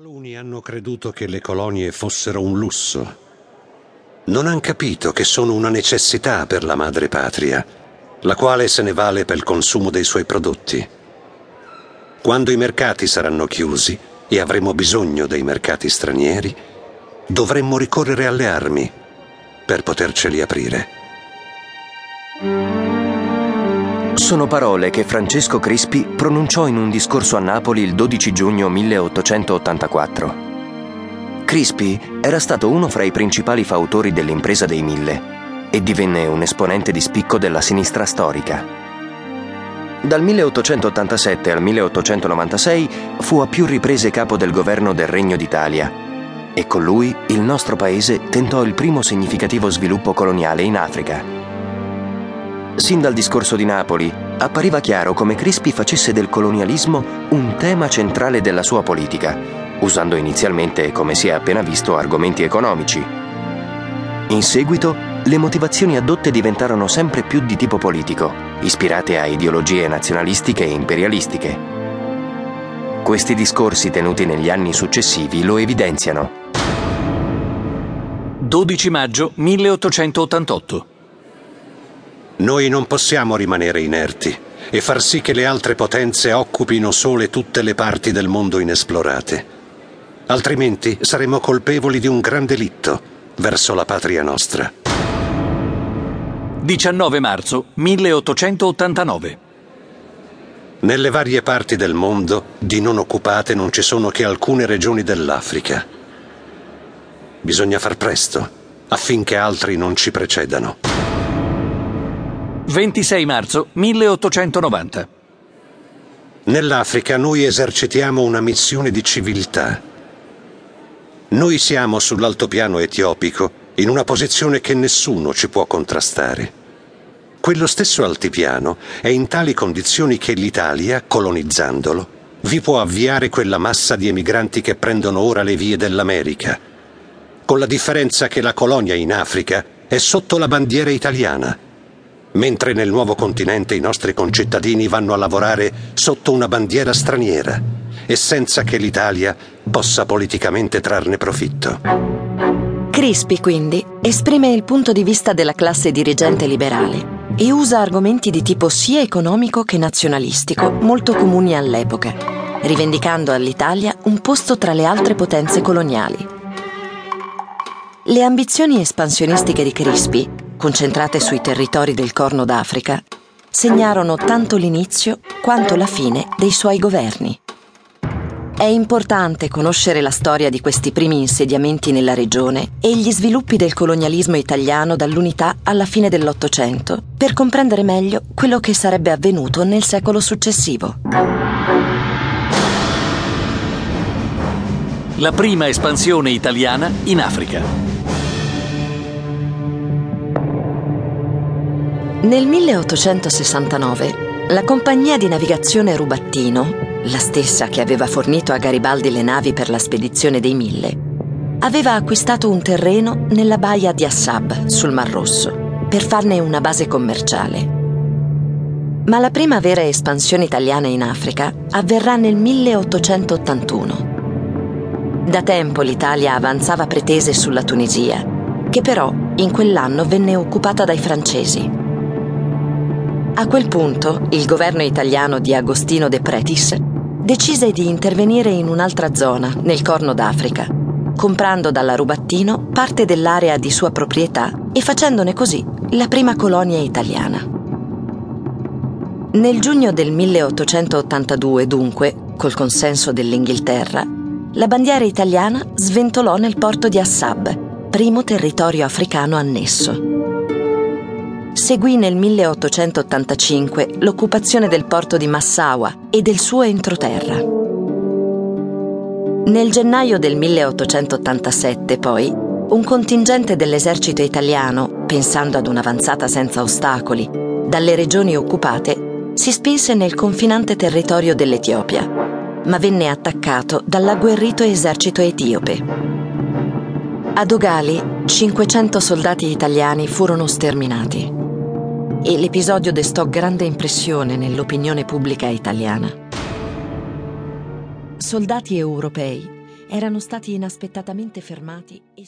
Taluni hanno creduto che le colonie fossero un lusso. Non han capito che sono una necessità per la madre patria, la quale se ne vale per il consumo dei suoi prodotti. Quando i mercati saranno chiusi e avremo bisogno dei mercati stranieri, dovremmo ricorrere alle armi per poterceli aprire. Sono parole che Francesco Crispi pronunciò in un discorso a Napoli il 12 giugno 1884. Crispi era stato uno fra i principali fautori dell'impresa dei Mille e divenne un esponente di spicco della sinistra storica. Dal 1887 al 1896 fu a più riprese capo del governo del Regno d'Italia e con lui il nostro paese tentò il primo significativo sviluppo coloniale in Africa. Sin dal discorso di Napoli appariva chiaro come Crispi facesse del colonialismo un tema centrale della sua politica, usando inizialmente, come si è appena visto, argomenti economici. In seguito, le motivazioni adotte diventarono sempre più di tipo politico, ispirate a ideologie nazionalistiche e imperialistiche. Questi discorsi tenuti negli anni successivi lo evidenziano. 12 maggio 1888 noi non possiamo rimanere inerti e far sì che le altre potenze occupino sole tutte le parti del mondo inesplorate. Altrimenti saremo colpevoli di un gran delitto verso la patria nostra. 19 marzo 1889 Nelle varie parti del mondo, di non occupate, non ci sono che alcune regioni dell'Africa. Bisogna far presto, affinché altri non ci precedano. 26 marzo 1890. Nell'Africa noi esercitiamo una missione di civiltà. Noi siamo sull'altopiano etiopico in una posizione che nessuno ci può contrastare. Quello stesso altipiano è in tali condizioni che l'Italia, colonizzandolo, vi può avviare quella massa di emigranti che prendono ora le vie dell'America, con la differenza che la colonia in Africa è sotto la bandiera italiana mentre nel nuovo continente i nostri concittadini vanno a lavorare sotto una bandiera straniera e senza che l'Italia possa politicamente trarne profitto. Crispi, quindi, esprime il punto di vista della classe dirigente liberale e usa argomenti di tipo sia economico che nazionalistico, molto comuni all'epoca, rivendicando all'Italia un posto tra le altre potenze coloniali. Le ambizioni espansionistiche di Crispi concentrate sui territori del Corno d'Africa, segnarono tanto l'inizio quanto la fine dei suoi governi. È importante conoscere la storia di questi primi insediamenti nella regione e gli sviluppi del colonialismo italiano dall'unità alla fine dell'Ottocento per comprendere meglio quello che sarebbe avvenuto nel secolo successivo. La prima espansione italiana in Africa. Nel 1869 la compagnia di navigazione Rubattino, la stessa che aveva fornito a Garibaldi le navi per la spedizione dei Mille, aveva acquistato un terreno nella baia di Assab, sul Mar Rosso, per farne una base commerciale. Ma la prima vera espansione italiana in Africa avverrà nel 1881. Da tempo l'Italia avanzava pretese sulla Tunisia, che però in quell'anno venne occupata dai francesi. A quel punto il governo italiano di Agostino De Pretis decise di intervenire in un'altra zona, nel Corno d'Africa, comprando dalla Rubattino parte dell'area di sua proprietà e facendone così la prima colonia italiana. Nel giugno del 1882, dunque, col consenso dell'Inghilterra, la bandiera italiana sventolò nel porto di Assab, primo territorio africano annesso seguì nel 1885 l'occupazione del porto di Massawa e del suo entroterra. Nel gennaio del 1887, poi, un contingente dell'esercito italiano, pensando ad un'avanzata senza ostacoli, dalle regioni occupate, si spinse nel confinante territorio dell'Etiopia, ma venne attaccato dall'agguerrito esercito etiope. A Dogali 500 soldati italiani furono sterminati e l'episodio destò grande impressione nell'opinione pubblica italiana. Soldati europei, erano stati inaspettatamente fermati e